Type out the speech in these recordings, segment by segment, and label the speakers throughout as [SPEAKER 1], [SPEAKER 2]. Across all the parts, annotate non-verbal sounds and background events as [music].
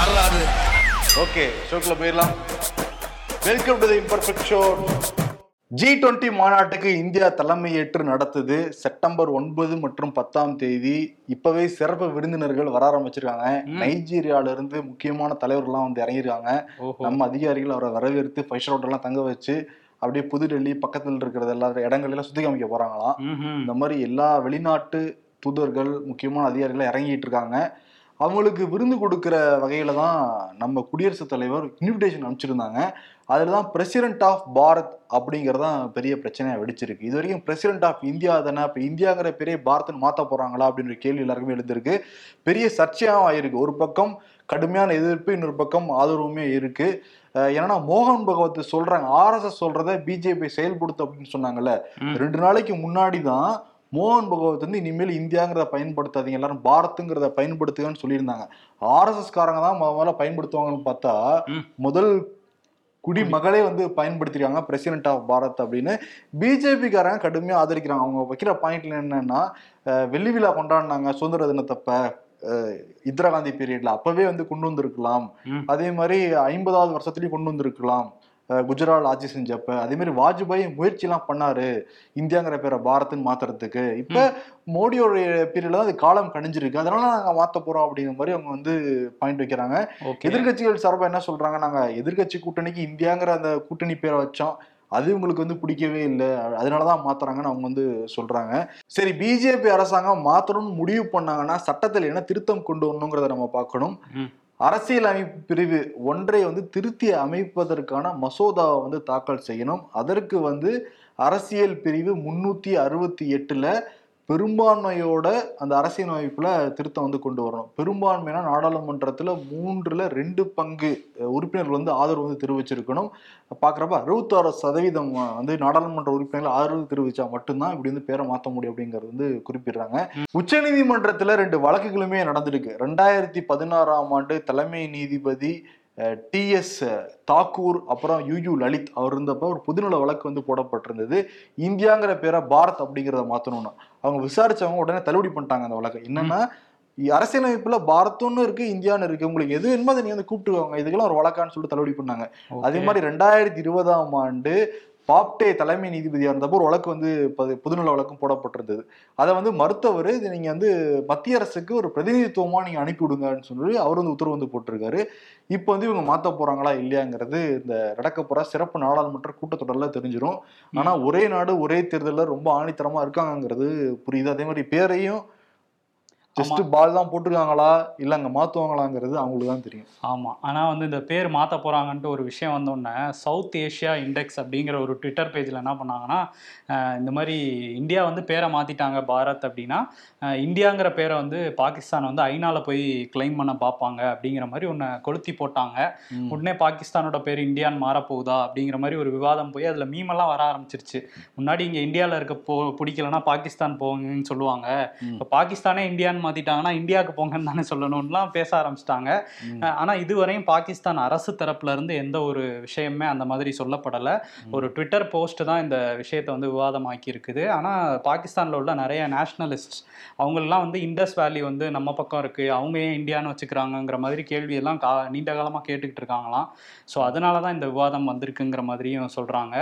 [SPEAKER 1] வரலாறு
[SPEAKER 2] ஓகே ஷோக்குள்ள போயிடலாம். Welcome to the imperfect show G twenty மாநாட்டுக்கு இந்தியா தலைமையேற்று நடத்துது. செப்டம்பர் ஒன்பது மற்றும் பத்தாம் தேதி இப்பவே சிறப்பு விருந்தினர்கள் வர ஆரம்பிச்சிருக்காங்க. நைஜீரியால இருந்து முக்கியமான தலைவர்கள்லாம் வந்து இறங்கியிருக்காங்க. நம்ம அதிகாரிகள் அவரை வரவேற்று ஃபைவ் ஸ்டார் எல்லாம் தங்க வச்சு அப்படியே புதுடெல்லி பக்கத்தில் இருக்கிறது எல்லா இடங்களெல்லாம் சுத்தி காமிக்க போறாங்களாம். இந்த மாதிரி எல்லா வெளிநாட்டு தூதர்கள் முக்கியமான அதிகாரிகள் இறங்கிட்டு இருக்காங்க. அவங்களுக்கு விருந்து கொடுக்கிற வகையில தான் நம்ம குடியரசுத் தலைவர் இன்விடேஷன் அனுப்பிச்சிருந்தாங்க. அதில் தான் பிரசிடென்ட் ஆஃப் பாரத் அப்படிங்கிறது தான் பெரிய பிரச்சனையா வெடிச்சிருக்கு. இது வரைக்கும் பிரசிடென்ட் ஆஃப் இந்தியா தானே? இப்போ இந்தியாங்கிற பெரிய பாரத்னு மாற்ற போறாங்களா அப்படின்ற கேள்வி எல்லாருக்குமே எழுந்திருக்கு. பெரிய சர்ச்சையாகவும் ஆயிருக்கு. ஒரு பக்கம் கடுமையான எதிர்ப்பு இன்னொரு பக்கம் ஆதரவுமே இருக்கு. அஹ் ஏன்னா மோகன் பகவத் சொல்றாங்க. ஆர்எஸ்எஸ் சொல்றத பிஜேபி செயல்படுத்து அப்படின்னு சொன்னாங்கல்ல. ரெண்டு நாளைக்கு முன்னாடி தான் மோகன் பகவத் வந்து இனிமேல் இந்தியாங்கிறத பயன்படுத்தாதீங்க எல்லாரும் பாரத்துங்கிறத பயன்படுத்துங்கன்னு சொல்லியிருந்தாங்க. ஆர்எஸ்எஸ் காரங்க தான் முத முதல்ல பயன்படுத்துவாங்கன்னு பார்த்தா. முதல் குடிமகளே வந்து பயன்படுத்திருக்காங்க பிரசிடென்ட் ஆஃப் பாரத் அப்படின்னு. பிஜேபி காரங்க கடுமையா ஆதரிக்கிறாங்க. அவங்க வைக்கிற பாயிண்ட்ல என்னன்னா வெள்ளி விழா கொண்டாடினாங்க சுதந்திர தினத்தப்ப இந்திரா காந்தி பீரியட்ல அப்பவே வந்து கொண்டு வந்திருக்கலாம். அதே மாதிரி ஐம்பதாவது வருஷத்துலயும் கொண்டு வந்திருக்கலாம். குஜராத் ஆட்சி செஞ்சப்ப அதே மாதிரி வாஜ்பாய் முயற்சி எல்லாம் பண்ணாரு இந்தியாங்கிற பேரை பாரத்னு மாத்துறதுக்கு. இப்ப மோடியோட பீரியட்ல அது காலம் கணிஞ்சிருக்கு. அதனால நாங்க மாத்த போறோம் அப்படிங்கிற மாதிரி அவங்க வந்து பாயிண்ட் வைக்கிறாங்க.
[SPEAKER 3] ஓகே.
[SPEAKER 2] எதிர்க்கட்சிகள் சார்பா என்ன சொல்றாங்க? நாங்க எதிர்க்கட்சி கூட்டணிக்கு இந்தியாங்கிற அந்த கூட்டணி பேரை வச்சோம். அது உங்களுக்கு வந்து பிடிக்கவே இல்லை. அதனாலதான் மாத்துறாங்கன்னு அவங்க வந்து சொல்றாங்க. சரி பிஜேபி அரசாங்கம் மாத்தணும்னு முடிவு பண்ணாங்கன்னா சட்டத்தில் என்ன திருத்தம் கொண்டு வரணுங்கிறத நம்ம பார்க்கணும். அரசியல் அமைப்பு பிரிவு ஒன்றை வந்து திருத்தி அமைப்பதற்கான மசோதாவை வந்து தாக்கல் செய்யணும். அதற்கு வந்து அரசியல் பிரிவு முன்னூத்தி அறுபத்தி எட்டுல பெரும்பான்மையோட அந்த அரசியல் அமைப்புல திருத்தம் வந்து கொண்டு வரணும். பெரும்பான்மைனா நாடாளுமன்றத்துல மூன்றுல ரெண்டு பங்கு உறுப்பினர்கள் வந்து ஆதரவு வந்து தெரிவிச்சிருக்கணும். பாக்குறப்ப அறுபத்தாறு சதவீதம் வந்து நாடாளுமன்ற உறுப்பினர்கள் ஆதரவு தெரிவிச்சா மட்டும்தான் இப்படி வந்து பேரை மாத்த முடியும் அப்படிங்கறது வந்து குறிப்பிடுறாங்க. உச்சநீதிமன்றத்துல ரெண்டு வழக்குகளுமே நடந்திருக்கு. ரெண்டாயிரத்தி பதினாறாம் ஆண்டு தலைமை நீதிபதி டி எஸ் தாக்கூர் அப்புறம் யூ யூ லலித் அவர் இருந்தப்ப ஒரு பொதுநல வழக்கு வந்து போடப்பட்டிருந்தது. இந்தியாங்கிற பேரை பாரத் அப்படிங்கிறத மாத்தணும்னு. அவங்க விசாரிச்சவங்க உடனே தள்ளுபடி பண்ணிட்டாங்க அந்த வழக்கை. என்னன்னா அரசியலமைப்புல பாரத்துன்னு இருக்கு இந்தியான்னு இருக்கு. உங்களுக்கு எது அதை நீங்க வந்து கூப்பிட்டுக்கோங்க. இதுக்கெல்லாம் ஒரு வழக்கான்னு சொல்லிட்டு தள்ளுபடி பண்ணாங்க. அதே மாதிரி ரெண்டாயிரத்தி இருபதாம் ஆண்டு பாப்டே தலைமை நீதிபதியா இருந்தப்போ ஒரு வழக்கு வந்து பது- பொதுநல வழக்கும் போடப்பட்டிருந்தது. அதை வந்து மறுத்தவர் இது நீங்க வந்து மத்திய அரசுக்கு ஒரு பிரதிநிதித்துவமா நீங்க அனுப்பி விடுங்கன்னு சொல்லி அவர் வந்து உத்தரவு வந்து போட்டிருக்காரு. இப்போ வந்து இவங்க மாத்த போறாங்களா இல்லையாங்கிறது இந்த நடக்க போற சிறப்பு நாடாளுமன்ற கூட்டத்தொடர்ல தெரிஞ்சிரும். ஆனா ஒரே நாடு ஒரே தேர்தல்ல ரொம்ப ஆணித்தரமா இருக்காங்கங்கிறது புரியுது. அதே மாதிரி பேரையும் ஜஸ்ட் பால் தான் போட்டிருக்காங்களா? இல்ல அங்க மாத்துவாங்களாங்கிறது அவங்களுக்கு தான் தெரியும்.
[SPEAKER 3] ஆமாம் ஆனால் வந்து இந்த பேர் மாற்ற போகிறாங்கன்ட்டு ஒரு விஷயம் வந்தோடனே சவுத் ஏஷியா இண்டெக்ஸ் அப்படிங்கிற ஒரு ட்விட்டர் பேஜில் என்ன பண்ணாங்கன்னா இந்த மாதிரி இந்தியா வந்து பேரை மாற்றிட்டாங்க பாரத் அப்படின்னா இந்தியாங்கிற பேரை வந்து பாகிஸ்தான் வந்து ஐநால போய் கிளைம் பண்ண பார்ப்பாங்க அப்படிங்கிற மாதிரி ஒன்று கொளுத்தி போட்டாங்க. உடனே பாகிஸ்தானோட பேர் இந்தியான்னு மாறப்போகுதா அப்படிங்கிற மாதிரி ஒரு விவாதம் போய் அதில் மீமெல்லாம் வர ஆரம்பிச்சிருச்சு. முன்னாடி இங்கே இந்தியாவில் இருக்க போ பிடிக்கலன்னா பாகிஸ்தான் போங்கன்னு சொல்லுவாங்க. இப்போ பாகிஸ்தானே இந்தியான்னு மாற்றிட்டாங்கன்னா இந்தியாவுக்கு போங்கன்னு தானே சொல்லணும்லாம் பேச ஆரம்பிச்சிட்டாங்க. ஆனா இதுவரையும் பாகிஸ்தான் அரசு தரப்புல இருந்து எந்த ஒரு விஷயமே அந்த மாதிரி சொல்லப்படல. ஒரு ட்விட்டர் போஸ்ட் தான் இந்த விஷயத்தை வந்து விவாதமாக்கி இருக்குது ஆனா பாகிஸ்தான்ல உள்ள நிறைய நேஷனலிஸ்ட் அவங்களெல்லாம் வந்து இண்டஸ் வேலி வந்து நம்ம பக்கம் இருக்கு. அவங்க ஏன் இந்தியான்னு வச்சுக்கிறாங்கங்கிற மாதிரி கேள்வி எல்லாம் கா நீண்ட காலமா கேட்டுக்கிட்டு இருக்காங்களாம். ஸோ அதனால தான் இந்த விவாதம் வந்திருக்குங்கிற மாதிரியும் சொல்றாங்க.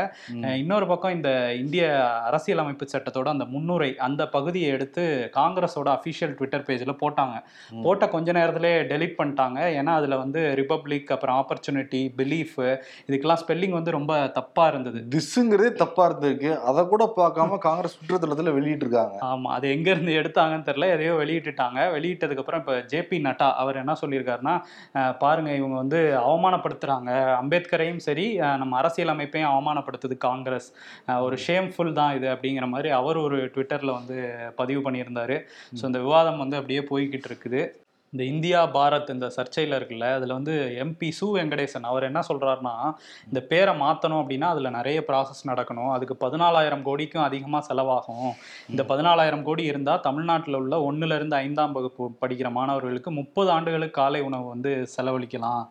[SPEAKER 3] இன்னொரு பக்கம் இந்த இந்திய அரசியலமைப்பு சட்டத்தோட அந்த முன்னுரை அந்த பகுதியை எடுத்து காங்கிரஸோட அஃபிஷியல் ட்விட்டர் பேஜில் போட்டாங்க. போட்ட கொஞ்ச நேரத்திலே டெலீட் பண்ணிட்டாங்க. ஏன்னா அதில் வந்து ரிபப்ளிக் அப்புறம் ஆப்பர்ச்சுனிட்டி பிலீஃப் இதுக்கெல்லாம் ஸ்பெல்லிங் வந்து ரொம்ப தப்பாக இருந்தது.
[SPEAKER 2] திஸ்ஸுங்கிறதே தப்பா இருந்திருக்கு. அதை கூட பார்க்காம காங்கிரஸ் சுற்றுத்தலத்துல வெளியிட்டு இருக்காங்க
[SPEAKER 3] ஆமாம் அது எங்கேருந்து எடுத்தாங்கன்னு தெரில எதையோ வெளியிட்டுட்டாங்க. வெளியிட்டதுக்கப்புறம் இப்போ ஜேபி நட்டா அவர் என்ன சொல்லியிருக்காருன்னா அஹ், பாருங்க இவங்க வந்து அவமானப்படுத்துகிறாங்க அம்பேத்கரையும் சரி நம்ம அரசியலமைப்பையும் அவமானப்படுத்துது காங்கிரஸ் ஒரு ஷேம்ஃபுல் தான் இது அப்படிங்கிற மாதிரி அவர் ஒரு ட்விட்டரில் வந்து பதிவு பண்ணியிருந்தாரு. ஸோ இந்த விவாதம் வந்து அப்படியே போய்கிட்டு இருக்குது. இந்த இந்தியா பாரத் இந்த சர்ச்சையில் இருக்குல்ல அதில் வந்து எம்பி சு வெங்கடேசன் அவர் என்ன சொல்கிறாருன்னா இந்த பேரை மாற்றணும் அப்படின்னா அதில் நிறைய ப்ராசஸ் நடக்கணும். அதுக்கு பதினாலாயிரம் கோடிக்கும் அதிகமாக செலவாகும். இந்த பதினாலாயிரம் கோடி இருந்தால் தமிழ்நாட்டில் உள்ள ஒன்றுலேருந்து ஐந்தாம் வகுப்பு படிக்கிற மாணவர்களுக்கு முப்பது ஆண்டுகளுக்கு காலை உணவு வந்து செலவழிக்கலாம்.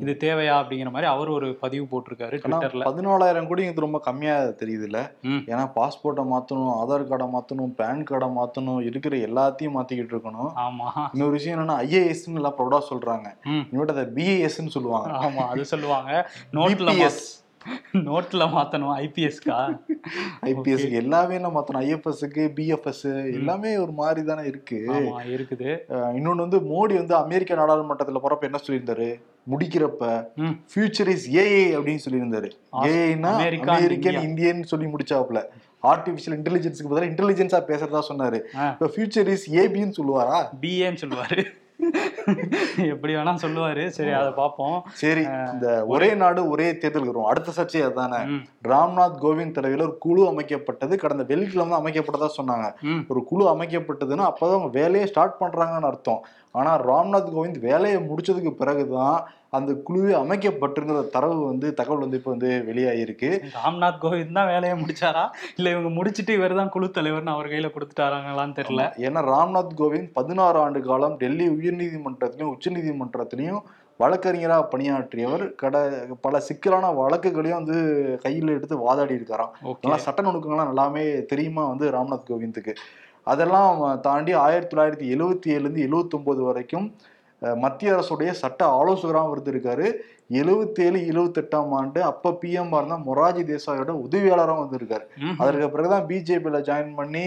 [SPEAKER 3] இது தேவையா அப்படிங்கிற மாதிரி அவர் ஒரு பதிவு போட்டிருக்காரு ட்விட்டரில்.
[SPEAKER 2] பதினாலாயிரம் கோடி இது ரொம்ப கம்மியா தெரியுதுல்ல.
[SPEAKER 3] ம்.
[SPEAKER 2] ஏன்னா பாஸ்போர்ட்டை மாத்தணும் ஆதார் கார்டை மாத்தணும் பேன் கார்டை மாத்தணும் இருக்கிற எல்லாத்தையும் மாத்திக்கிட்டு இருக்கணும்.
[SPEAKER 3] ஆமாம்
[SPEAKER 2] இன்னொரு விஷயம் என்னன்னா ஐஏஎஸ்ன்னு எல்லாம் ப்ரௌடா சொல்றாங்க.
[SPEAKER 3] ம்.
[SPEAKER 2] இனிமேட்டு அதை பிஏஎஸ்ன்னு சொல்லுவாங்க.
[SPEAKER 3] ஆமா அது சொல்லுவாங்க. நோட்ல
[SPEAKER 2] BPS.
[SPEAKER 3] நோட்ல மாத்தணும்? ஐபிஎஸ்கா
[SPEAKER 2] ஐபிஎஸ் எல்லாமே நம்ம மாத்தணும்? ஐஎஃப்எஸ்க்கு பிஎஃப்எஸ் எல்லாமே ஒரு மாதிரி தானே இருக்கு.
[SPEAKER 3] இருக்குது.
[SPEAKER 2] இன்னொன்னு வந்து மோடி வந்து அமெரிக்க நாடாளுமன்றத்துல போறப்ப என்ன சொல்லியிருந்தாரு? முடிக்கிறப்ப. ஃபியூச்சர் இஸ் ஏஐ அப்படின்னு சொல்லியிருந்தாரு. ஏஐனா அமெரிக்கன். இந்தியன் சொல்லி முடிச்சாப்ல ஆர்டிபிஷியல் இன்டெலிஜென்ஸ்க்கு பதிலா இன்டெலிஜென்ஸா பேசுறதா சொன்னாரு. இப்ப ஃபியூச்சர் இஸ் ஏபின்னு சொல்லுவாரா?
[SPEAKER 3] பிஏன்னு சொல்லுவாரு. எப்படி வேணா சொல்லுவாரு. சரி அதை பார்ப்போம்.
[SPEAKER 2] சரி இந்த ஒரே நாடு ஒரே தேர்தல் வரும். அடுத்த சர்ச்சை அதானே
[SPEAKER 3] ம்,
[SPEAKER 2] ராம்நாத் கோவிந்த் தலைமையில் ஒரு குழு அமைக்கப்பட்டது. கடந்த வெள்ளிக்கிழமை அமைக்கப்பட்டதா சொன்னாங்க. ஒரு குழு அமைக்கப்பட்டதுன்னா அப்பதான் அவங்க வேலையை ஸ்டார்ட் பண்றாங்கன்னு அர்த்தம். ஆனா ராம்நாத் கோவிந்த் வேலையை முடிச்சதுக்கு பிறகுதான் அந்த குழுவே அமைக்கப்பட்டிருக்கிற தரவு வந்து தகவல் வந்து இப்போ வந்து வெளியாகிருக்கு
[SPEAKER 3] ராம்நாத் கோவிந்த் தான் வேலையை முடிச்சாரா? இல்ல இவங்க முடிச்சிட்டு இவர் தான் குழு தலைவர்னு அவர் கையில கொடுத்துட்டாராங்களான்னு தெரியல.
[SPEAKER 2] ஏன்னா ராம்நாத் கோவிந்த் பதினாறு ஆண்டு காலம் டெல்லி உயர்நீதிமன்றத்திலையும் உச்சநீதிமன்றத்திலையும் வழக்கறிஞரா பணியாற்றியவர். கட பல சிக்கலான வழக்குகளையும் வந்து கையில் எடுத்து வாதாடி இருக்காராம் நல்லா சட்ட நுணுக்கங்கள்லாம் எல்லாமே தெரியுமா வந்து ராம்நாத் கோவிந்துக்கு. அதெல்லாம் தாண்டி ஆயிரத்தி தொள்ளாயிரத்தி எழுவத்தி ஏழுலேருந்து எழுவத்தொம்போது வரைக்கும் மத்திய அரசுடைய சட்ட ஆலோசகராகவும் இருந்திருக்காரு. எழுவத்தேழு எழுவத்தெட்டாம் ஆண்டு அப்ப பிஎம் இருந்த மொராஜி தேசாயோட உதவியாளராகவும் வந்திருக்காரு. அதற்கு பிறகுதான் பிஜேபியில ஜாயின் பண்ணி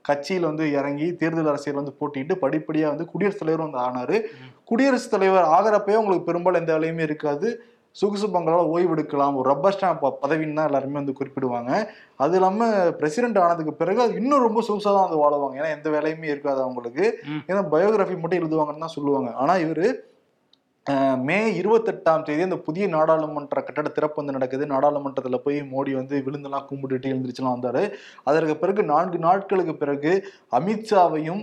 [SPEAKER 2] கட்சியில் வந்து இறங்கி தேர்தல் அரசியல் வந்து போட்டிட்டு படிப்படியா வந்து குடியரசுத் தலைவர் வந்து ஆனாரு. குடியரசுத் தலைவர் ஆகிறப்பவே உங்களுக்கு பெரும்பாலும் எந்த வேலையுமே இருக்காது. சொகுசு பங்களால் ஓய்வெடுக்கலாம் ஒரு ரப்பர் ஸ்டாம்ப் பதவின்னு தான் எல்லாருமே வந்து குறிப்பிடுவாங்க. அது இல்லாம பிரசிடென்ட் ஆனதுக்கு பிறகு அது இன்னும் ரொம்ப சொகுசாக தான் வந்து வாழுவாங்க. ஏன்னா எந்த வேலையுமே இருக்காது அவங்களுக்கு. ஏன்னா பயோகிராஃபி மட்டும் எழுதுவாங்கன்னு தான் சொல்லுவாங்க. ஆனா இவரு மே இருபத்தெட்டாம் தேதி அந்த புதிய நாடாளுமன்ற கட்டட திறப்பு வந்து நடக்குது. நாடாளுமன்றத்துல போய் மோடி வந்து விழுந்தெல்லாம் கும்பிட்டுட்டு எழுந்திரிச்சுலாம் வந்தாரு. அதற்கு பிறகு நான்கு நாட்களுக்கு பிறகு அமித்ஷாவையும்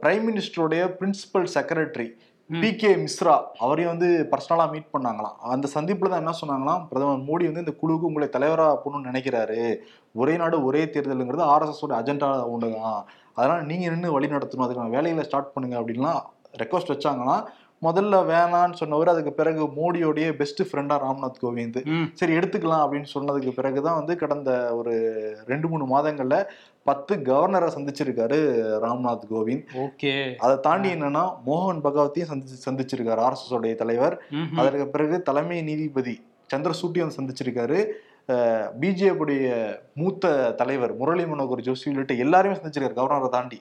[SPEAKER 2] prime மினிஸ்டருடைய principal secretary D K Mishra அவரையும் வந்து பர்சனலாக மீட் பண்ணாங்களாம். அந்த சந்திப்பில் தான் என்ன சொன்னாங்களாம் பிரதமர் மோடி வந்து இந்த குழுவுக்கு உங்களை தலைவராக போகணும்னு நினைக்கிறாரு. ஒரே நாடு ஒரே தேர்தலுங்கிறது ஆர்எஸ்எஸோட அஜெண்டா ஒன்று தான் அதனால் நீங்கள் நின்று வழி நடத்தணும். அதுக்கான வேலைகளை ஸ்டார்ட் பண்ணுங்க அப்படின்லாம் ரெக்வஸ்ட் வச்சாங்களாம். முதல்ல வேணான்னு சொன்னவர் அதுக்கு பிறகு மோடியோடைய பெஸ்ட் ஃப்ரெண்டா ராம்நாத் கோவிந்த். சரி எடுத்துக்கலாம் அப்படின்னு சொன்னதுக்கு பிறகுதான் வந்து கடந்த ஒரு ரெண்டு மூணு மாதங்கள்ல பத்து கவர்னரை சந்திச்சிருக்காரு ராம்நாத் கோவிந்த்.
[SPEAKER 3] ஓகே.
[SPEAKER 2] அதை தாண்டி என்னன்னா மோகன் பகவத்தையும் சந்திச்சு சந்திச்சிருக்காரு ஆர்எஸ்எஸ் உடைய தலைவர். அதற்கு பிறகு தலைமை நீதிபதி சந்திரசூட்டி வந்து சந்திச்சிருக்காரு. பிஜேபியுடைய மூத்த தலைவர் முரளி மனோகர் ஜோஷி உள்ளிட்ட எல்லாரையுமே சந்திச்சிருக்காரு கவர்னரை தாண்டி.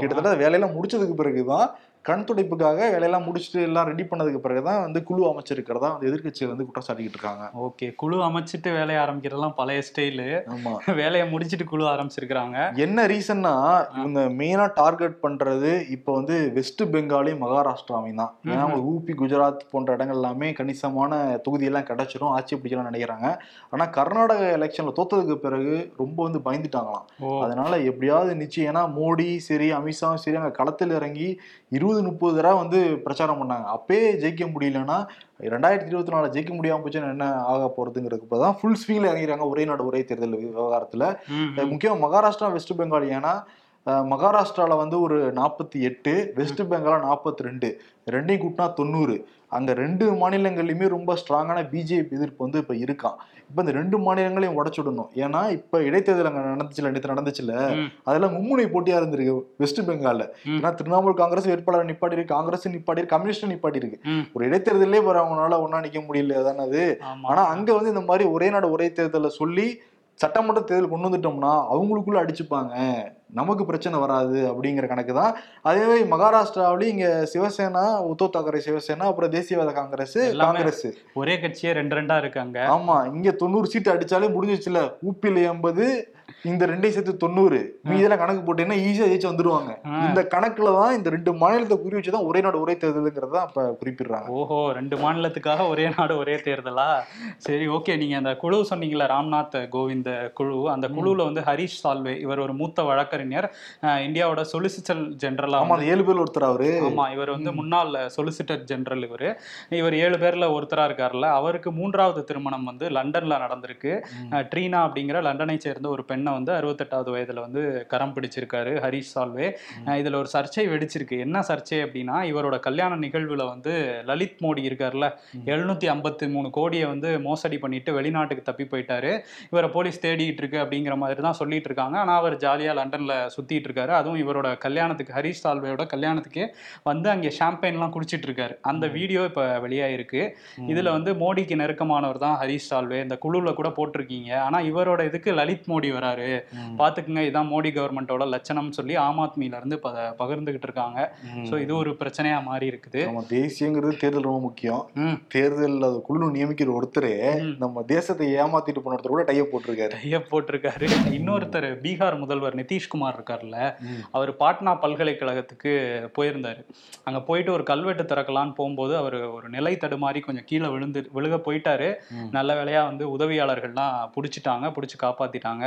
[SPEAKER 2] கிட்டத்தட்ட வேலையெல்லாம் முடிச்சதுக்கு பிறகுதான் கண் துடைப்புக்காக வேலையெல்லாம் முடிச்சுட்டு எல்லாம் ரெடி பண்ணதுக்கு பிறகுதான் வந்து குழு அமைச்சிருக்கிறதா வந்து எதிர்க்கட்சிகள் வந்து குற்றம் சாட்டிக்கிட்டு இருக்காங்க.
[SPEAKER 3] ஓகே குழு அமைச்சிட்டு வேலையை ஆரம்பிக்கிறதெல்லாம் பழைய ஸ்டைலு
[SPEAKER 2] ஆமா. [laughs]
[SPEAKER 3] வேலையை முடிச்சிட்டு குழு ஆரம்பிச்சிருக்கிறாங்க.
[SPEAKER 2] என்ன ரீசன்னா இவங்க மெயினா டார்கெட் பண்றது இப்போ வந்து வெஸ்ட் பெங்காலையும் மகாராஷ்டிராவையும் தான். ஏன்னா ஊபி குஜராத் போன்ற இடங்கள் எல்லாமே கணிசமான தொகுதியெல்லாம் கிடைச்சிரும். ஆட்சி பிடிக்கலாம் நினைக்கிறாங்க. ஆனா கர்நாடக எலெக்ஷன்ல தோத்ததுக்கு பிறகு ரொம்ப வந்து பயந்துட்டாங்களாம். அதனால எப்படியாவது நிச்சயம். ஏன்னா மோடி சரி அமித்ஷாவும் சரி அங்க களத்தில் இறங்கி இருபது முப்பது தடவை வந்து பிரச்சாரம் பண்ணாங்க அப்பயே ஜெயிக்க முடியலன்னா ரெண்டாயிரத்தி இருபத்தி நாலு ஜெயிக்க முடியாம போச்சுன்னா என்ன ஆக போறதுங்கிறதுக்கு தான் ஃபுல் ஸ்வீங்ல இறங்கிறாங்க ஒரே நாடு ஒரே தேர்தல் விவகாரத்துல
[SPEAKER 3] ம், ம்.
[SPEAKER 2] முக்கியமா மகாராஷ்டிரா வெஸ்ட் பெங்கால் ஏன்னா அஹ், மகாராஷ்டிரால வந்து ஒரு நாற்பத்தி எட்டு வெஸ்ட் பெங்கால நாற்பத்தி ரெண்டு ரெண்டையும் கூட்டினா தொண்ணூறு. அங்க ரெண்டு மாநிலங்கள்லயுமே ரொம்ப ஸ்ட்ராங்கான பிஜேபி எதிர்ப்பு வந்து இப்ப இருக்கான் இப்ப இந்த ரெண்டு மாநிலங்களையும் உடச்சுடணும் ஏன்னா இப்ப இடைத்தேர்தல் அங்க நடந்துச்சுல நேற்று நடந்துச்சுல அதெல்லாம் மும்முனை போட்டியா இருந்திருக்கு வெஸ்ட் பெங்கால்ல. ஏன்னா திரிணாமுல் காங்கிரஸ் வேட்பாளர் நிப்பாட்டி இருக்கு காங்கிரஸ் நிப்பாட்டி இருக்கு கம்யூனிஸ்ட் நிப்பாட்டி இருக்கு. ஒரு இடைத்தேர்தலே வரவங்களால ஒன்னா நிக்க முடியல தானே அது?
[SPEAKER 3] ஆமா.
[SPEAKER 2] ஆனா அங்க வந்து இந்த மாதிரி ஒரே நாடு ஒரே தேர்தலை சொல்லி சட்டமன்ற தேர்தல் கொண்டு வந்துட்டோம்னா அவங்களுக்குள்ள அடிச்சுப்பாங்க. நமக்கு பிரச்சனை வராது அப்படிங்கிற கணக்கு தான் அதே மாதிரி மகாராஷ்டிராவிலயும் இங்க சிவசேனா உத்தவ் தாக்கரே சிவசேனா அப்புறம் தேசியவாத காங்கிரஸ் காங்கிரஸ்.
[SPEAKER 3] ஒரே கட்சியே ரெண்டு ரெண்டா இருக்காங்க.
[SPEAKER 2] ஆமா இங்க தொண்ணூறு சீட்டு அடிச்சாலே முடிஞ்சிச்சுல ஊப்பில எண்பது இந்த ரெண்டையும் சேர்த்து தொண்ணூறு. மீதெல்லாம் கணக்கு போட்டீங்கன்னா ஈஸியா ஜெயிச்சு வந்துருவாங்க. இந்த கணக்குல தான் இந்த ரெண்டு மாநிலத்தை குறி வச்சுதான் ஒரே நாடு ஒரே தேர்தலுங்கிறத அப்ப குறிப்பிடுறாங்க.
[SPEAKER 3] ஓஹோ ரெண்டு மாநிலத்துக்காக ஒரே நாடு ஒரே தேர்தலா? சரி ஓகே நீங்க அந்த குழு சொன்னீங்கல்ல ராம்நாத் கோவிந்த குழு. அந்த குழுவுல வந்து ஹரிஷ் சால்வே இவர் ஒரு மூத்த வழக்கறிஞர். இந்தியாவோட சொலிசிட்டர் ஜெனரலா
[SPEAKER 2] ஆமா ஏழு பேர் ஒருத்தர் அவரு.
[SPEAKER 3] ஆமா இவர் வந்து முன்னாள் சொலிசிட்டர் ஜெனரல் இவர். இவர் ஏழு பேர்ல ஒருத்தரா இருக்காருல்ல. அவருக்கு மூன்றாவது திருமணம் வந்து லண்டன்ல நடந்திருக்கு. ட்ரீனா அப்படிங்கிற லண்டனை சேர்ந்த ஒரு பெண்ணை பெண்ணை வந்து அறுபத்தெட்டாவது வயதுல வந்து கரம் பிடிச்சிருக்காரு ஹரிஷ் சால்வே. இதுல ஒரு சர்ச்சை வெடிச்சிருக்கு. என்ன சர்ச்சை அப்படின்னா இவரோட கல்யாண நிகழ்வுல வந்து லலித் மோடி இருக்கார்ல எழுநூத்தி ஐம்பத்தி மூணு கோடியை வந்து மோசடி பண்ணிட்டு வெளிநாட்டுக்கு தப்பி போயிட்டாரு. இவரை போலீஸ் தேடிட்டு இருக்கு அப்படிங்கிற மாதிரி தான் சொல்லிட்டு இருக்காங்க. ஆனா அவர் ஜாலியா லண்டன்ல சுத்திட்டு இருக்காரு. அதுவும் இவரோட கல்யாணத்துக்கு ஹரிஷ் சால்வேயோட கல்யாணத்துக்கு வந்து அங்கே ஷாம்பெயின்லாம் குடிச்சிட்டு இருக்காரு. அந்த வீடியோ இப்போ வெளியாயிருக்கு. இதுல வந்து மோடிக்கு நெருக்கமானவர் தான் ஹரிஷ் சால்வே. இந்த குழுல கூட போட்டிருக்கீங்க. ஆனா இவரோட இதுக்கு லலித் மோடி வராரு. பாத்துக்குங்க இதான் மோடி கவர்மெண்டோட லட்சணம்னு சொல்லி ஆம் ஆத்மியில இருந்து பகிர்ந்துகிட்டு இருக்காங்க. சோ இது ஒரு பிரச்சனையா மாறி இருக்குது.
[SPEAKER 2] நம்ம தேசியங்கிறது தேர்தல் ரொம்ப முக்கியம். தேர்தல் அது குழு நியமிக்கிற ஒருத்தரே. நம்ம தேசத்தை ஏமாத்திட்டு போன ஒருத்தர் கூட டைய போட்டிருக்காரு.
[SPEAKER 3] டைய போட்டிருக்காரு. இன்னொருத்தர் பீகார் முதல்வர் நிதிஷ்குமார் இருக்கார்ல அவர் பாட்னா பல்கலைக்கழகத்துக்கு போயிருந்தாரு. அங்க போயிட்டு ஒரு கல்வெட்டு திறக்கலான்னு போகும்போது அவர் ஒரு நிலை தடுமாறி கொஞ்சம் கீழே விழுந்து விழுக போயிட்டாரு. நல்ல வேலையா வந்து உதவியாளர்கள்லாம் பிடிச்சிட்டாங்க பிடிச்சி காப்பாத்திட்டாங்க.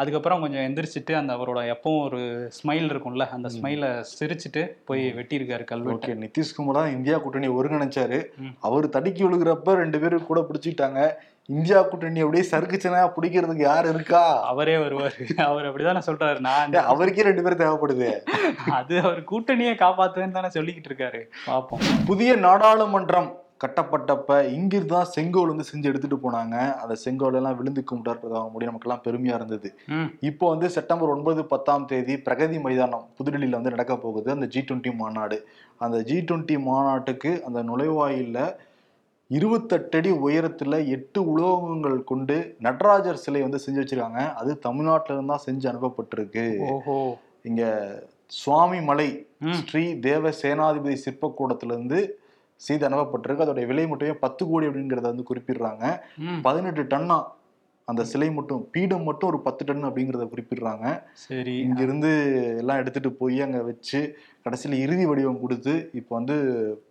[SPEAKER 3] அதுக்கப்புறம் கொஞ்சம் எந்திரிச்சிட்டு அந்த அவரோட எப்பவும் ஒரு ஸ்மைல் இருக்கும்ல அந்த ஸ்மைலை சிரிச்சிட்டு போய் வெட்டியிருக்காரு கல்வெட்டு.
[SPEAKER 2] ஓகே நிதிஷ்குமார் இந்தியா கூட்டணி ஒருங்கிணைச்சாரு. அவர் தடுக்கி விழுகிறப்ப ரெண்டு பேரும் கூட பிடிச்சிட்டாங்க. இந்தியா கூட்டணி அப்படியே சறுக்குச்சுன்னா பிடிக்கிறதுக்கு யார் இருக்கா?
[SPEAKER 3] அவரே வருவாரு. அவர் அப்படிதானே சொல்றாரு. நான்
[SPEAKER 2] அவருக்கே ரெண்டு பேரும் தேவைப்படுது.
[SPEAKER 3] அது அவர் கூட்டணியை காப்பாத்துவேன்னு தானே சொல்லிக்கிட்டு இருக்காரு. பார்ப்போம்
[SPEAKER 2] புதிய நாடாளுமன்றம் கட்டப்பட்டப்ப இங்கிருந்து தான் செங்கோல் வந்து செஞ்சு எடுத்துட்டு போனாங்க. அந்த செங்கோல் எல்லாம் விழுந்து கும்பிட்டார் முடியும் நமக்கெல்லாம் பெருமையா இருந்தது. இப்போ வந்து செப்டம்பர் ஒன்பது பத்தாம் தேதி பிரகதி மைதானம் புதுடெல்லியில் வந்து நடக்க போகுது. அந்த ஜி டுவெண்ட்டி மாநாடு. அந்த ஜி டுவெண்ட்டி மாநாட்டுக்கு அந்த நுழைவாயில்ல இருபத்தெட்டு அடி உயரத்துல எட்டு உலோகங்கள் கொண்டு நடராஜர் சிலை வந்து செஞ்சு வச்சிருக்காங்க. அது தமிழ்நாட்டுல இருந்து தான் செஞ்சு அனுப்பப்பட்டிருக்கு.
[SPEAKER 3] ஓஹோ.
[SPEAKER 2] இங்க சுவாமி மலை ஸ்ரீ தேவ சேனாதிபதி சிற்பக்கூடத்துல இருந்து செய்து அனுப்பப்பட்டிருக்கு. அதோட விலை மட்டுமே பத்து கோடி அப்படிங்கிறத வந்து குறிப்பிடுறாங்க. பதினெட்டு டன்னா அந்த சிலை மட்டும் பீடம் மட்டும் ஒரு பத்து டன் அப்படிங்கிறத குறிப்பிடுறாங்க.
[SPEAKER 3] சரி.
[SPEAKER 2] இங்கிருந்து எல்லாம் எடுத்துட்டு போய் அங்க வச்சு கடைசியில இறுதி வடிவம் கொடுத்து இப்போ வந்து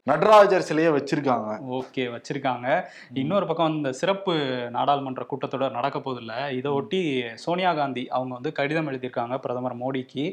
[SPEAKER 2] நடராஜர் சிலையை வச்சிருக்காங்க.
[SPEAKER 3] ஓகே வச்சிருக்காங்க. இன்னொரு பக்கம் இந்த சிறப்பு நாடாளுமன்ற கூட்டத்தொடர் நடக்க போதில்ல இதை ஒட்டி சோனியா காந்தி அவங்க வந்து கடிதம் எழுதியிருக்காங்க பிரதமர் மோடிக்கு.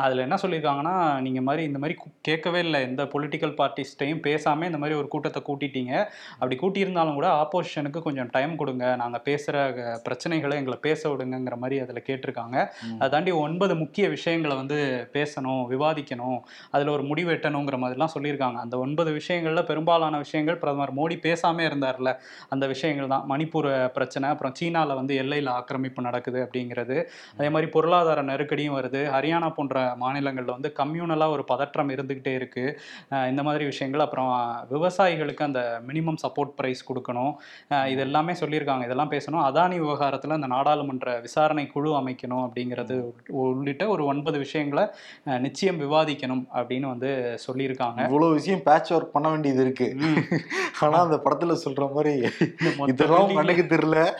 [SPEAKER 3] அதுல என்ன சொல்லியிருக்காங்கன்னா நீங்க மாதிரி இந்த மாதிரி கேட்கவே இல்லை. எந்த பொலிட்டிக்கல் பார்ட்டிஸ்டையும் பேசாம இந்த மாதிரி ஒரு கூட்டத்தை கூட்டிட்டீங்க. அப்படி கூட்டியிருந்தாலும் கூட ஆப்போசிஷனுக்கு கொஞ்சம் டைம் கொடுங்க. நாங்க பேசுற அஹ், பிரச்சனைகளை எங்களை பேச விடுங்கிற மாதிரி அதுல கேட்டிருக்காங்க. அதை தாண்டி ஒன்பது முக்கிய விஷயங்களை வந்து பேசணும் விவாதிக்கணும். அதுல ஒரு முடிவு எட்டணுங்கிற மாதிரிலாம் சொல்லியிருக்காங்க. அந்த ஒன்பது விஷயங்கள்ல பெரும்பாலான விஷயங்கள் பிரதமர் மோடி பேசாம இருந்தார்ல அந்த விஷயங்கள் தான். மணிப்பூர் பிரச்சனை அப்புறம் சீனால வந்து எல்லையில் ஆக்கிரமிப்பு நடக்குது அப்படிங்கிறது. அதே மாதிரி பொருளாதார நெருக்கடியும் வருது. ஹரியானா போன்ற மாநிலங்கள்ல வந்து கம்யூனலா ஒரு பதற்றம் இருந்துகிட்டே இருக்கு. அஹ் இந்த மாதிரி விஷயங்கள். அப்புறம் விவசாயிகளுக்கு அந்த மினிமம் சப்போர்ட் பிரைஸ் கொடுக்கணும். இது எல்லாமே சொல்லியிருக்காங்க. இதெல்லாம் பேசணும். அதானி விவகாரத்துல அந்த நாடாளுமன்ற விசாரணை குழு அமைக்கணும் அப்படிங்கிறது உள்ளிட்ட ஒரு ஒன்பது விஷயங்களை நிச்சயம் விவாதிக்கணும். அப்படின்னு வந்து சொல்லியிருக்காங்க.
[SPEAKER 2] இவ்வளவு விஷயம் பேட்ச் ஒர்க் பண்ண வேண்டியது இருக்கு.
[SPEAKER 3] ம்.
[SPEAKER 2] ஆனா அந்த படத்துல சொல்ற மாதிரி இதெல்லாம் கண்ணுக்கு தெரியல.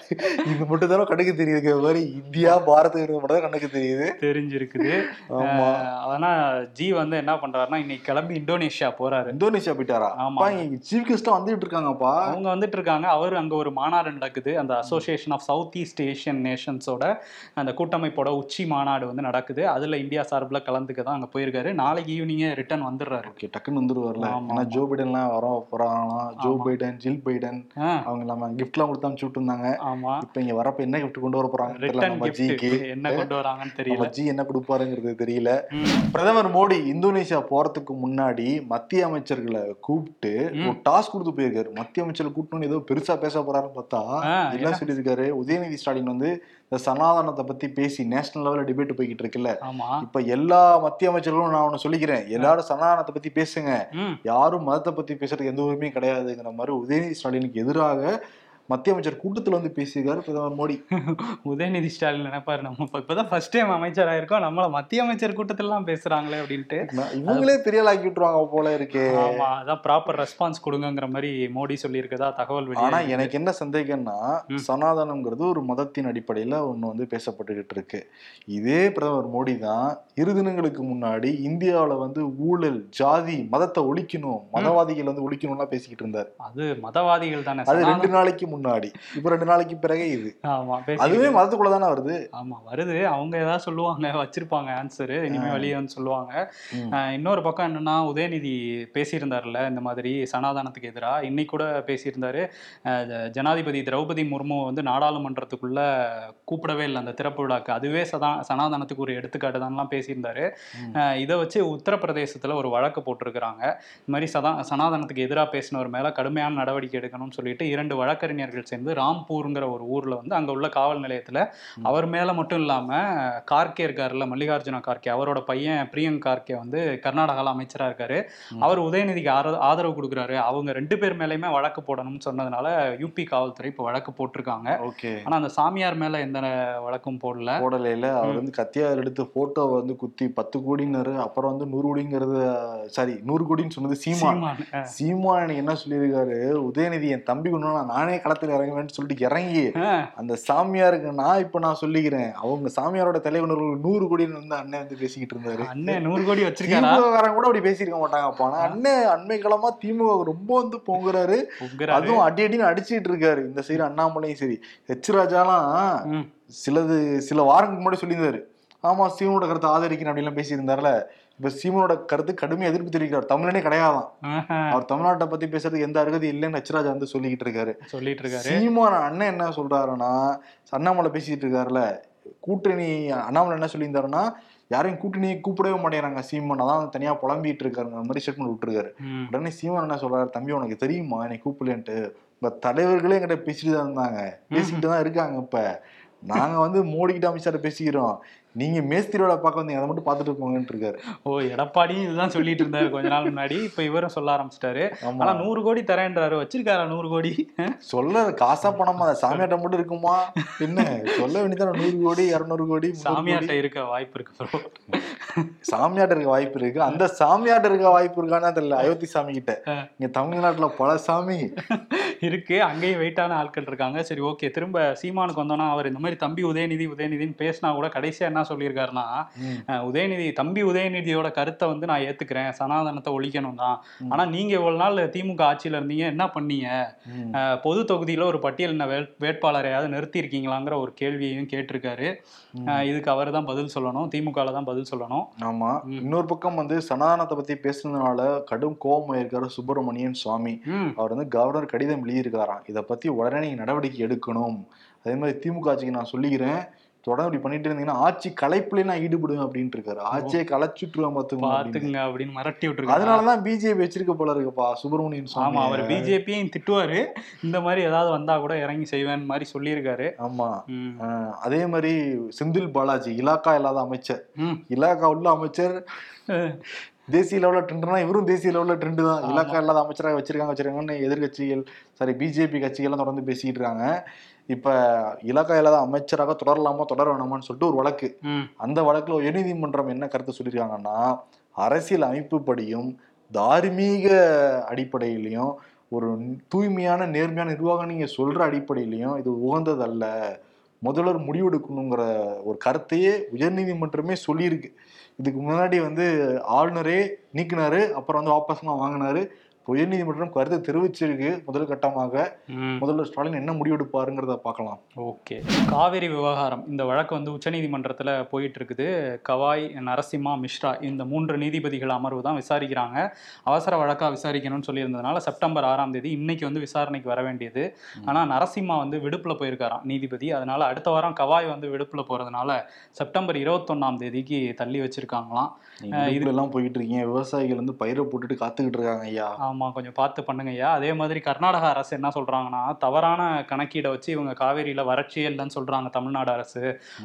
[SPEAKER 2] இது மட்டும் தானே கண்ணுக்கு தெரியுது. மாதிரி இந்தியா பாரத மட்டும் தான் கண்ணுக்கு தெரியுது.
[SPEAKER 3] தெரிஞ்சிருக்குது. ஆனா ஜி வந்து என்ன பண்றாருன்னா இன்னைக்கு கிளம்பி இந்தோனேஷியா போறாரு.
[SPEAKER 2] இந்தோனேஷியா போயிட்டாரா?
[SPEAKER 3] ஆமா.
[SPEAKER 2] சீஃப் கெஸ்டா வந்துட்டு இருக்காங்கப்பா.
[SPEAKER 3] அவங்க வந்துட்டு இருக்காங்க. அவர் அங்க ஒரு மாநாடு நடக்குது. அந்த association of south east Asian நேஷன்ஸோட அந்த கூட்டமைப்போட உச்சி மாநாடு வந்து நடக்குது. அதுல இந்தியா சார்பில் கலந்துக்க தான் அங்க போயிருக்காரு. நாளைக்கு ஈவினிங்கே ரிட்டர்ன் வந்துடுறாரு.
[SPEAKER 2] ஓகே டக்குன்னு வந்துருவார்ல
[SPEAKER 3] ஆமா,
[SPEAKER 2] ஏன்னா ஜோ பைடன்லாம் வர போறாங்களாம். ஜோ. பைடன் ஜில் பைடன் அவங்க இல்லாம கிஃப்ட்லாம் கொடுத்து அனுப்பிச்சு விட்டுருந்தாங்க.
[SPEAKER 3] ஆமா.
[SPEAKER 2] இப்ப இங்க வரப்ப என்ன கிஃப்ட் கொண்டு வர போறாங்க நம்ம
[SPEAKER 3] என்ன கொண்டு வராங்கன்னு தெரியல.
[SPEAKER 2] நம்ம ஜி என்ன கொடுப்பாருங்கிறது தெரியல. பிரதமர் மோடி இந்தோனேஷியா போறதுக்கு முன்னாடி மத்திய அமைச்சர்களை கூப்பிட்டு. ஒரு டாஸ்க் கொடுத்து போயிருக்காரு. மத்திய அமைச்சர்களை கூப்பிட்டு ஏதோ பெருசா பேச போறாருன்னு பார்த்தா என்ன? சொல்லியிருக்காரு? உதயநிதி ஸ்டாலின் வந்து இந்த சனாதனத்தை பத்தி பேசி நேஷனல் லெவல்ல டிபேட் போய்கிட்டு இருக்குல்ல இப்ப எல்லா மத்திய அமைச்சர்களும் நான் ஒண்ணு சொல்லிக்கிறேன். எல்லாரும் சனாதனத்தை பத்தி பேசுங்க. யாரும் மதத்தை பத்தி பேசுறதுக்கு எந்த உரிமையும் கிடையாதுங்கிற மாதிரி உதயநிதி ஸ்டாலினுக்கு எதிராக மத்திய அமைச்சர் கூட்டத்துல வந்து பேசியிருக்காரு பிரதமர் மோடி.
[SPEAKER 3] உதயநிதி ஸ்டாலின் நினைப்பாரு நம்ம. இப்ப- இப்பதான் ஃபர்ஸ்ட் டைம் அமைச்சர் ஆயிருக்கோம் நம்மள மத்திய அமைச்சர் கூட்டத்திலாம் பேசுறாங்களே அப்படின்ட்டு.
[SPEAKER 2] இவங்களே பெரிய ஆக்கி விட்டுருவாங்க போல இருக்கே.
[SPEAKER 3] ஆமா அதான் ப்ராப்பர் ரெஸ்பான்ஸ் கொடுங்கங்கிற மாதிரி மோடி சொல்லியிருக்கதா தகவல்
[SPEAKER 2] ஆனா எனக்கு என்ன சந்தேகம்னா. சனாதனம்ங்கிறது ஒரு மதத்தின் அடிப்படையில ஒண்ணு வந்து பேசப்பட்டுக்கிட்டு இருக்கு இதே பிரதமர் மோடி தான் இரு தினங்களுக்கு முன்னாடி இந்தியாவுல வந்து ஊழல் ஜாதி மதத்தை ஒழிக்கணும் மதவாதிகள் வந்து ஒழிக்கணும்லாம் பேசிக்கிட்டு இருந்தார்
[SPEAKER 3] அது மதவாதிகள் தானே.
[SPEAKER 2] அது ரெண்டு நாளைக்கு முன்னாடி. இப்ப ரெண்டு நாளைக்கு பிறகு இது.
[SPEAKER 3] ஆமா
[SPEAKER 2] அதுவே மதத்துக்குள்ள தானே வருது?
[SPEAKER 3] ஆமா வருது. அவங்க ஏதாவது சொல்லுவாங்க வச்சிருப்பாங்க ஆன்சர் இனிமே
[SPEAKER 2] ஆ.
[SPEAKER 3] வெளியே வந்து சொல்லுவாங்க. இன்னொரு பக்கம் என்னன்னா உதயநிதி பேசியிருந்தாருல்ல இந்த மாதிரி சனாதானத்துக்கு எதிராக. இன்னைக்கு கூட பேசியிருந்தாரு. ஜனாதிபதி திரௌபதி முர்மு வந்து நாடாளுமன்றத்துக்குள்ள கூப்பிடவே இல்லை அந்த திறப்பு விழாக்கு. அதுவே சதா சனாதானத்துக்கு ஒரு எடுத்துக்காட்டு தான்லாம் பேசியிருந்தாரு. இதை வச்சு உத்தரப்பிரதேசத்துல ஒரு வழக்கு போட்டிருக்கிறாங்க. இந்த மாதிரி சதா சனாதனத்துக்கு எதிராக பேசினவர் மேல கடுமையான நடவடிக்கை எடுக்கணும்னு சொல்லிட்டு இரண்டு வழக்கறிஞர்கள் சேர்ந்து ராம்பூருங்கிற ஒரு ஊர்ல வந்து அங்க உள்ள காவல் நிலையத்துல அவர் மேல மட்டும் இல்லாம கார்கே இருக்காருல்ல மல்லிகார்ஜுன கார்கே அவரோட பையன் பிரியங்க் கார்கே வந்து கர்நாடகால அமைச்சரா இருக்காரு. அவர் உதயநிதிக்கு ஆதரவு கொடுக்குறாரு. அவங்க ரெண்டு பேர் மேலயுமே வழக்கு போடணும்னு சொன்னதுனால யூபி காவல்துறை இப்போ வழக்கு போட்டிருக்காங்க.
[SPEAKER 2] ஓகே.
[SPEAKER 3] ஆனா அந்த சாமியார் மேல எந்த வழக்கும் போடல.
[SPEAKER 2] போடலையில அவர் வந்து கத்தியார் எடுத்து போட்டோவை வந்து குத்தி பத்து கோடின்னாரு அப்புறம் வந்து நூறு கோடிங்கிறது சாரி நூறு கோடின்னு சொன்னது சீமான்.
[SPEAKER 3] சீமான்.
[SPEAKER 2] என்ன சொல்லியிருக்காரு? உதயநிதி என் தம்பி கொண்டு நானே களத்தில் இறங்குவேன்னு சொல்லிட்டு இறங்கி அந்த சாமியாருக்கு நான் இப்ப நான் சொல்லிக்கிறேன். அவங்க சாமியாரோட தலைவர்கள் நூறு கோடின்னு வந்து அண்ணன் வந்து பேசிக்கிட்டு இருந்தாரு.
[SPEAKER 3] அண்ணன் நூறு கோடி வச்சிருக்காரா?
[SPEAKER 2] திமுககாரன் கூட அப்படி பேசியிருக்க மாட்டாங்க. அப்ப ஆனா அண்ணன் அண்மை காலமா திமுக ரொம்ப வந்து பொங்குறாரு. அதுவும் அடி அடின்னு அடிச்சிட்டு இருக்காரு. இந்த சைடு அண்ணாமலையும் சரி. ஹெச் ராஜாலாம். சிலது சில வாரங்களுக்கு முன்னாடி சொல்லியிருந்தாரு. ஆமா சீமனோட கருத்தை ஆதரிக்கிறேன் அப்படின்லாம் பேசியிருந்தாருல. இப்ப சீமனோட கருத்து கடுமையா எதிர்ப்பு தெரிவிக்கிறார். தமிழனே கிடையாதான். அவர் தமிழ்நாட்டை பத்தி பேசுறதுக்கு எந்த அருகதி இல்லைன்னு ஹெச்ராஜா வந்து சொல்லிக்கிட்டு இருக்காரு.
[SPEAKER 3] சொல்லிட்டு இருக்காரு.
[SPEAKER 2] சீமான அண்ணன் என்ன சொல்றாருன்னா அண்ணாமலை பேசிட்டு இருக்காருல்ல கூட்டணி அண்ணாமலை என்ன சொல்லியிருந்தாருன்னா யாரையும் கூட்டணியை கூப்பிடவே மாட்டேங்கிறாங்க சீமான். அதான் தனியா புலம்பிட்டு இருக்காருங்க அந்த மாதிரி ஸ்டேட்மெண்ட் விட்டுருக்காரு. உடனே சீமான் என்ன சொல்றாரு தம்பி உனக்கு தெரியுமா? என்னை கூப்பிடலன்ட்டு. இப்ப தலைவர்களே என்கிட்ட பேசிட்டு தான் இருந்தாங்க. பேசிக்கிட்டு தான் இருக்காங்க இப்ப. நாங்க வந்து மோடி கிட்ட அமைச்சரை பேசிக்கிறோம். நீங்க மேஸ்திரியோட பார்க்க வந்தீங்க அதை மட்டும் பார்த்துட்டு போங்கன்ட்டு இருக்காரு
[SPEAKER 3] ஓ எடப்பாடியும் இதுதான் சொல்லிட்டு இருந்தாரு கொஞ்ச நாள் முன்னாடி இப்ப இவரும் சொல்ல ஆரம்பிச்சிட்டாரு. ஆனா நூறு கோடி தரேன்றாரு. வச்சிருக்காரா நூறு கோடி?
[SPEAKER 2] சொல்ல காசா பணமா சாமியாட்ட மட்டும் இருக்குமா? என்ன சொல்ல வேண்டியதான நூறு கோடி இருநூறு கோடி.
[SPEAKER 3] சாமியார்ட்ட இருக்க வாய்ப்பு இருக்கு.
[SPEAKER 2] சாமியாட்ட இருக்க வாய்ப்பு இருக்கு. அந்த சாமியாட்ட இருக்க வாய்ப்பு இருக்கான்னு தெரியல அயோத்தி சாமி கிட்ட இங்க தமிழ்நாட்டுல பல சாமி.
[SPEAKER 3] இருக்கு. அங்கேயும் வெயிட்டான ஆட்கள் இருக்காங்க. சரி ஓகே திரும்ப சீமானுக்கு வந்தோம்னா அவர் இந்த மாதிரி தம்பி உதயநிதி உதயநிதின்னு பேசினா கூட கடைசியா என்ன சொல்லியிருக்காருன்னா உதயநிதி தம்பி உதயநிதியோட கருத்தை வந்து நான் ஏத்துக்கிறேன். சனாதனத்தை ஒழிக்கணும் தான். ஆனா நீங்க இவ்வளவு நாள் திமுக ஆட்சியில இருந்தீங்க. என்ன பண்ணீங்க? பொது தொகுதியில ஒரு பட்டியலின வேட் வேட்பாளரையாவது நிறுத்தி இருக்கீங்களாங்கிற ஒரு கேள்வியையும் கேட்டிருக்காரு. இதுக்கு அவர் தான் பதில் சொல்லணும். திமுகல தான் பதில் சொல்லணும்.
[SPEAKER 2] ஆமா. இன்னொரு பக்கம் வந்து சனாதனத்தை பத்தி பேசுனதுனால கடும் கோபம் இருக்காரு சுப்பிரமணியன் சுவாமி. அவர் வந்து கவர்னர் கடிதம் எழுதியிருக்காராம். இதை பத்தி உடனே நடவடிக்கை எடுக்கணும். அதே மாதிரி திமுக ஆட்சிக்கு நான் சொல்லிக்கிறேன். தொடர்ந்து இப்படி பண்ணிட்டு இருந்தீங்கன்னா ஆட்சி கலைப்புலயே நான் ஈடுபடுவேன் அப்படின்ட்டு இருக்காரு ஆட்சியை கலைச்சுட்டுருவேன் பாத்துக்கோங்க அப்படின்னு.
[SPEAKER 3] மிரட்டி விட்டுருக்காரு.
[SPEAKER 2] அதனாலதான் பிஜேபி வச்சிருக்க போல இருக்குப்பா சுப்பிரமணியன்
[SPEAKER 3] ஆமா அவர் பிஜேபியும் திட்டுவாரு. இந்த மாதிரி ஏதாவது வந்தா கூட இறங்கி செய்வேன் மாதிரி சொல்லியிருக்காரு.
[SPEAKER 2] ஆமா. அதே மாதிரி செந்தில் பாலாஜி இலாக்கா இல்லாத அமைச்சர். இலாக்கா உள்ள அமைச்சர். தேசிய லெவல்ல ட்ரெண்ட்னா இவரும் தேசிய லெவல்ல ட்ரெண்ட் தான். இலாக்கா இல்லாத அமைச்சராக வச்சிருக்காங்க வச்சிருக்காங்கன்னு எதிர்கட்சிகள் சாரி பிஜேபி கட்சிகள்லாம் தொடர்ந்து பேசிட்டு இருக்காங்க. இப்ப இலாக்கா இல்லாத அமைச்சராக தொடரலாமா தொடர வேணாமான்னு சொல்லிட்டு ஒரு வழக்கு. அந்த வழக்குல உயர்நீதிமன்றம் என்ன கருத்து சொல்லியிருக்காங்கன்னா அரசியல் அமைப்புப்படியும் தார்மீக அடிப்படையிலையும் ஒரு தூய்மையான நேர்மையான நிர்வாகம் நீங்க சொல்ற அடிப்படையிலையும் இது உகந்தது அல்ல முதல்வர் முடிவெடுக்கணுங்கிற ஒரு கருத்தையே உயர்நீதிமன்றமே சொல்லியிருக்கு. இதுக்கு முன்னாடி வந்து ஆளுநரே நீக்கினாரு அப்புறம் வந்து வாபஸ்லாம் வாங்கினாரு. உயர்நீதிமன்றம் கருத்து தெரிவிச்சிருக்கு முதல் கட்டமாக. முதல்வர் ஸ்டாலின் என்ன முடிவெடுப்பாருங்கிறத பார்க்கலாம்.
[SPEAKER 3] ஓகே. காவேரி விவகாரம். இந்த வழக்கு வந்து உச்சநீதிமன்றத்தில் போயிட்டு இருக்குது கவாய் நரசிம்மா மிஸ்ரா இந்த மூன்று நீதிபதிகள் அமர்வு தான் விசாரிக்கிறாங்க. அவசர வழக்காக விசாரிக்கணும்னு சொல்லியிருந்ததுனால செப்டம்பர் ஆறாம் தேதி இன்னைக்கு வந்து விசாரணைக்கு வர வேண்டியது. ஆனால் நரசிம்மா வந்து விடுப்பில் போயிருக்காராம் நீதிபதி. அதனால அடுத்த வாரம் கவாய் வந்து விடுப்பில் போகிறதுனால செப்டம்பர் இருபத்தொன்னாம் தேதிக்கு தள்ளி வச்சிருக்காங்களாம்.
[SPEAKER 2] நீங்க இதுல எல்லாம் போயிட்டு இருக்கீங்க விவசாயிகள் வந்து பயிரை போட்டுட்டு காத்துக்கிட்டு இருக்காங்க ஐயா.
[SPEAKER 3] ஆமாம் கொஞ்சம் பார்த்து பண்ணுங்க ஐயா அதே மாதிரி கர்நாடக அரசு என்ன சொல்கிறாங்கன்னா தவறான கணக்கீடை வச்சு இவங்க காவேரியில் வறட்சியே இல்லைன்னு சொல்கிறாங்க தமிழ்நாடு அரசு.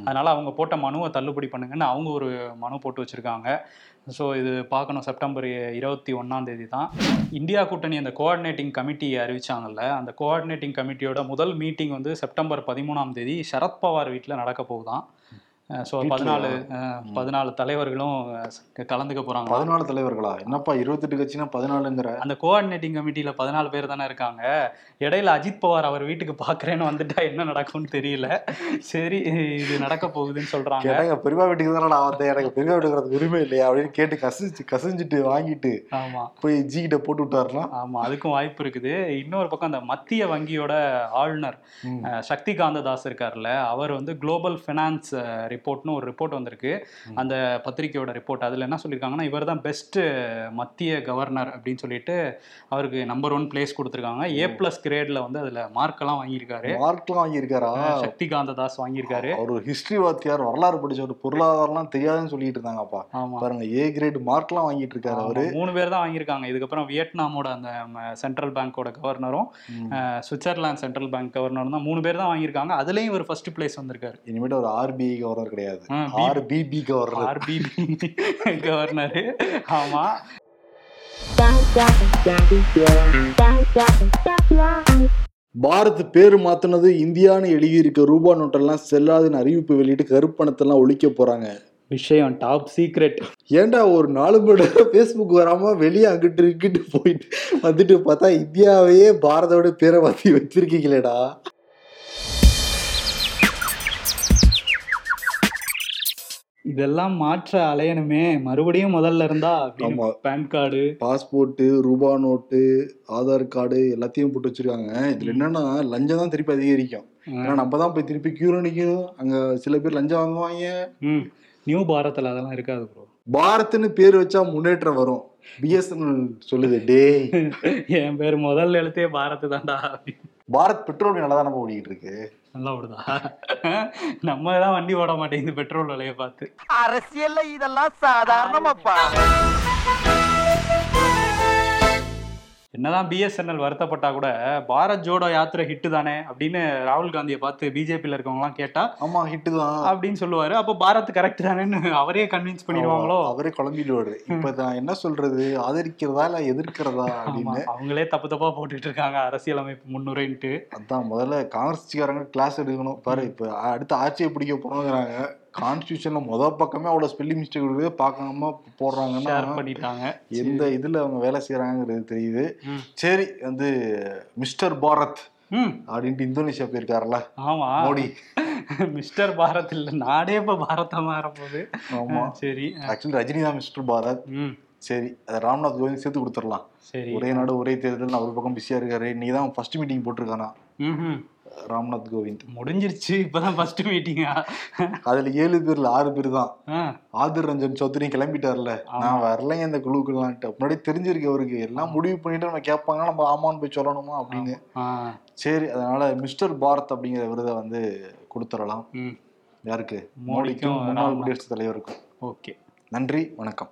[SPEAKER 3] அதனால் அவங்க போட்ட மனுவை தள்ளுபடி பண்ணுங்கன்னு அவங்க ஒரு மனு போட்டு வச்சுருக்காங்க. ஸோ இது பார்க்கணும். செப்டம்பர் இருபத்தி ஒன்றாம் தேதி தான் இந்தியா கூட்டணி அந்த கோஆர்டினேட்டிங் கமிட்டி அறிவிச்சாங்கல்ல அந்த கோஆர்டினேட்டிங் கமிட்டியோட முதல் மீட்டிங் வந்து செப்டம்பர் பதிமூணாம் தேதி சரத்பவார் வீட்டில் நடக்க போகுதாம் ஸோ பதினாலு பதினாலு தலைவர்களும் கலந்துக்க போறாங்க.
[SPEAKER 2] பதினாலு தலைவர்களா? என்னப்பா இருபத்தெட்டு கட்சினா பதினாலுங்கிற?
[SPEAKER 3] அந்த கோஆர்டினேட்டிங் கமிட்டியில பதினாலு பேர் தானே இருக்காங்க. இடையில அஜித் பவார் அவர் வீட்டுக்கு பாக்குறேன்னு வந்துட்டா என்ன நடக்கும்னு தெரியல. சரி இது நடக்க போகுதுன்னு சொல்றாங்க.
[SPEAKER 2] கேட்டாங்க பெரியமா வீட்டுக்கு தானே நான் வந்தேன். எனக்கு பெரியமா வீட்டுக்கு உரிமை இல்லையா அப்படின்னு கேட்டு கசிச்சு கசிஞ்சிட்டு வாங்கிட்டு
[SPEAKER 3] ஆமா.
[SPEAKER 2] போய் ஜி கிட்ட போட்டு விட்டாருனா
[SPEAKER 3] ஆமா அதுக்கும் வாய்ப்பு இருக்குது. இன்னொரு பக்கம் அந்த மத்திய வங்கியோட ஆளுநர் அஹ், சக்தி காந்ததாஸ் இருக்கார்ல அவர் வந்து குளோபல் ஃபினான்ஸ் ரிப்போர்ட்னு ஒரு ரிப்போர்ட் வந்திருக்கு. அந்த பத்திரிக்கையோட ரிப்போர்ட் அதுல என்ன சொல்லியிருக்காங்கன்னா இவர் தான் பெஸ்ட் மத்திய கவர்னர் அப்படின்னு சொல்லிட்டு அவருக்கு நம்பர் ஒன் பிளேஸ் கொடுத்துருக்காங்க. ஏ பிளஸ் கிரேட்ல வந்து அதுல மார்க் எல்லாம் வாங்கியிருக்காரு.
[SPEAKER 2] மார்க்லாம் வாங்கியிருக்காரா?
[SPEAKER 3] சக்தி காந்ததாஸ் வாங்கியிருக்காரு.
[SPEAKER 2] அவர் ஒரு ஹிஸ்டரி வாத்தியார் வரலாறு படிச்சவர் பொருளாதாரம்லாம் தெரியாதுன்னு சொல்லிட்டு இருந்தாங்கப்பா. பாருங்க ஏ கிரேட் மார்க்லாம் வாங்கிட்டு இருக்காரு அவரு.
[SPEAKER 3] மூணு பேர் தான் வாங்கியிருக்காங்க. இதுக்கப்புறம் வியட்நாமோட அந்த சென்ட்ரல் பேங்கோட கவர்னரும். சுவிட்சர்லாந்து சென்ட்ரல் பேங்க் கவர்னரும் தான் மூணு பேர் தான் வாங்கியிருக்காங்க. அதுலயும் இவர் ஃபர்ஸ்ட் பிளேஸ் வந்திருக்காரு.
[SPEAKER 2] இனிமேட்டு ஒரு ஆர்பிஐ கவர்னர் கிடையாது.
[SPEAKER 3] ஆ, B-
[SPEAKER 2] RBB governor
[SPEAKER 3] RBB governor ஆமா.
[SPEAKER 2] பாரத் பேர் மாத்தினது இந்தியான்னு எழுதியிருக்க ரூபா நோட்டெல்லாம் செல்லாதுன்னு அறிவிப்பு வெளியிட்டு கருப்பணத்தெல்லாம் ஒழிக்க போறாங்க.
[SPEAKER 3] விஷயம் டாப் சீக்ரெட்
[SPEAKER 2] ஏன்டா ஒரு நாலு மணி நேரம் ஃபேஸ்புக் வராம வெளியே அங்கிட்டு இங்கிட்டு போயிட்டு வந்துட்டு பார்த்தா இந்தியாவையே பாரதோட பேரை மாத்தி வச்சிருக்கீங்களேடா.
[SPEAKER 3] இதெல்லாம் மாற்ற அலையணுமே. மறுபடியும் முதல்ல இருந்தா
[SPEAKER 2] ஆமா.
[SPEAKER 3] PAN card.
[SPEAKER 2] பாஸ்போர்ட்டு ரூபா நோட்டு ஆதார் கார்டு எல்லாத்தையும் போட்டு வச்சிருக்காங்க. இதுல என்னன்னா லஞ்சம் தான் திருப்பி அதிகரிக்கும். ஏன்னா நம்ம தான் போய் திருப்பி கியூல நிக்கணும். அங்க சில பேர் லஞ்சம் வாங்குவாங்க.
[SPEAKER 3] நியூ பாரத்ல அதெல்லாம் இருக்காது ப்ரோ
[SPEAKER 2] பாரத்னு பேர் வச்சா முன்னேற்றம் வரும். பிஎஸ்என்எல் சொல்லுது டேய். [laughs]
[SPEAKER 3] என் பேர் முதல் எழுத்தே பாரத் தான்டா
[SPEAKER 2] பாரத் பெட்ரோல் நல்லா தான் நம்ம ஓடிக்கிட்டு இருக்கு?
[SPEAKER 3] நல்லா ஓடுதா? நம்ம தான் வண்டி ஓட மாட்டேங்குது பெட்ரோல் விலையை பார்த்து.
[SPEAKER 1] அரசியல்ல இதெல்லாம் சாதாரணமாப்பா.
[SPEAKER 3] என்னதான் பிஎஸ்என்எல் வருத்தப்பட்டா கூட பாரத் ஜோடோ யாத்திரை ஹிட் தானே அப்படின்னு ராகுல் காந்தியை பார்த்து பிஜேபியில் இருக்கவங்க எல்லாம் கேட்டா
[SPEAKER 2] ஆமா ஹிட்டு தான்.
[SPEAKER 3] அப்படின்னு சொல்லுவாரு. அப்போ பாரத் கரெக்ட் தானேன்னு அவரே கன்வின்ஸ் பண்ணிடுவாங்களோ?
[SPEAKER 2] அவரே குழம்பிடுவாரு. இப்ப நான் என்ன சொல்றது? ஆதரிக்கிறதா இல்ல எதிர்க்கிறதா அப்படின்னு.
[SPEAKER 3] அவங்களே தப்பு தப்பா போட்டுட்டு இருக்காங்க. அரசியலமைப்பு முன்னுரைன்ட்டு.
[SPEAKER 2] அதான் முதல்ல காங்கிரஸ்காரங்க கிளாஸ் எடுக்கணும். பாரு இப்ப அடுத்த ஆட்சியை பிடிக்க போறோங்கிறாங்க. கான்ஸ்டியூஷன்ல முத பக்கமே அவ்வளவு ஸ்பெல்லிங் மிஸ்டேக் இருக்குது பார்க்காம போடுறாங்கன்னா
[SPEAKER 3] பண்ணிட்டாங்க.
[SPEAKER 2] எந்த இதுல அவங்க வேலை செய்யறாங்கிறது தெரியுது. சரி வந்து மிஸ்டர் பாரத்
[SPEAKER 3] ம்.
[SPEAKER 2] அப்படின்ட்டு இந்தோனேஷியா போயிருக்காருல்ல.
[SPEAKER 3] ஆமா.
[SPEAKER 2] மோடி. [laughs]
[SPEAKER 3] மிஸ்டர் பாரத் இல்ல நாடே இப்ப பாரதா மாற போகுது
[SPEAKER 2] ஆமா
[SPEAKER 3] சரி.
[SPEAKER 2] ஆக்சுவலி ரஜினி தான் மிஸ்டர் பாரத்.
[SPEAKER 3] ம்.
[SPEAKER 2] சரி அதை ராம்நாத் கோவிந்த் சேர்த்து கொடுத்துடலாம்.
[SPEAKER 3] சரி.
[SPEAKER 2] ஒரே நாடு ஒரே தேர்தல் அவர் பக்கம் பிஸியா இருக்காரு. நீ தான் ஃபர்ஸ்ட் மீட்டிங் போட்டிருக்கானா. ராம்நாத் கோவிந்த்.
[SPEAKER 3] முடிஞ்சிருச்சு இப்பதான் ஃபர்ஸ்ட் மீட்டிங்கா
[SPEAKER 2] அதுல ஏழு பேர்ல ஆறு பேர் தான் ஆதிர் ரஞ்சன் சௌத்ரி கிளம்பிட்டார்ல. நான் வரலைங்க இந்த குழுக்கெல்லாம்ட்டு முன்னாடி தெரிஞ்சிருக்கு அவருக்கு. எல்லாம் முடிவு பண்ணிட்டு நம்ம கேட்பாங்க நம்ம ஆமான்னு போய் சொல்லணுமா அப்படின்னு. சரி அதனால மிஸ்டர் பாரத் அப்படிங்கிற விருதை வந்து கொடுத்துடலாம். யாருக்கு?
[SPEAKER 3] மோடிக்கும்
[SPEAKER 2] முன்னாள். குடியரசுத் தலைவருக்கும்.
[SPEAKER 3] ஓகே.
[SPEAKER 2] நன்றி வணக்கம்.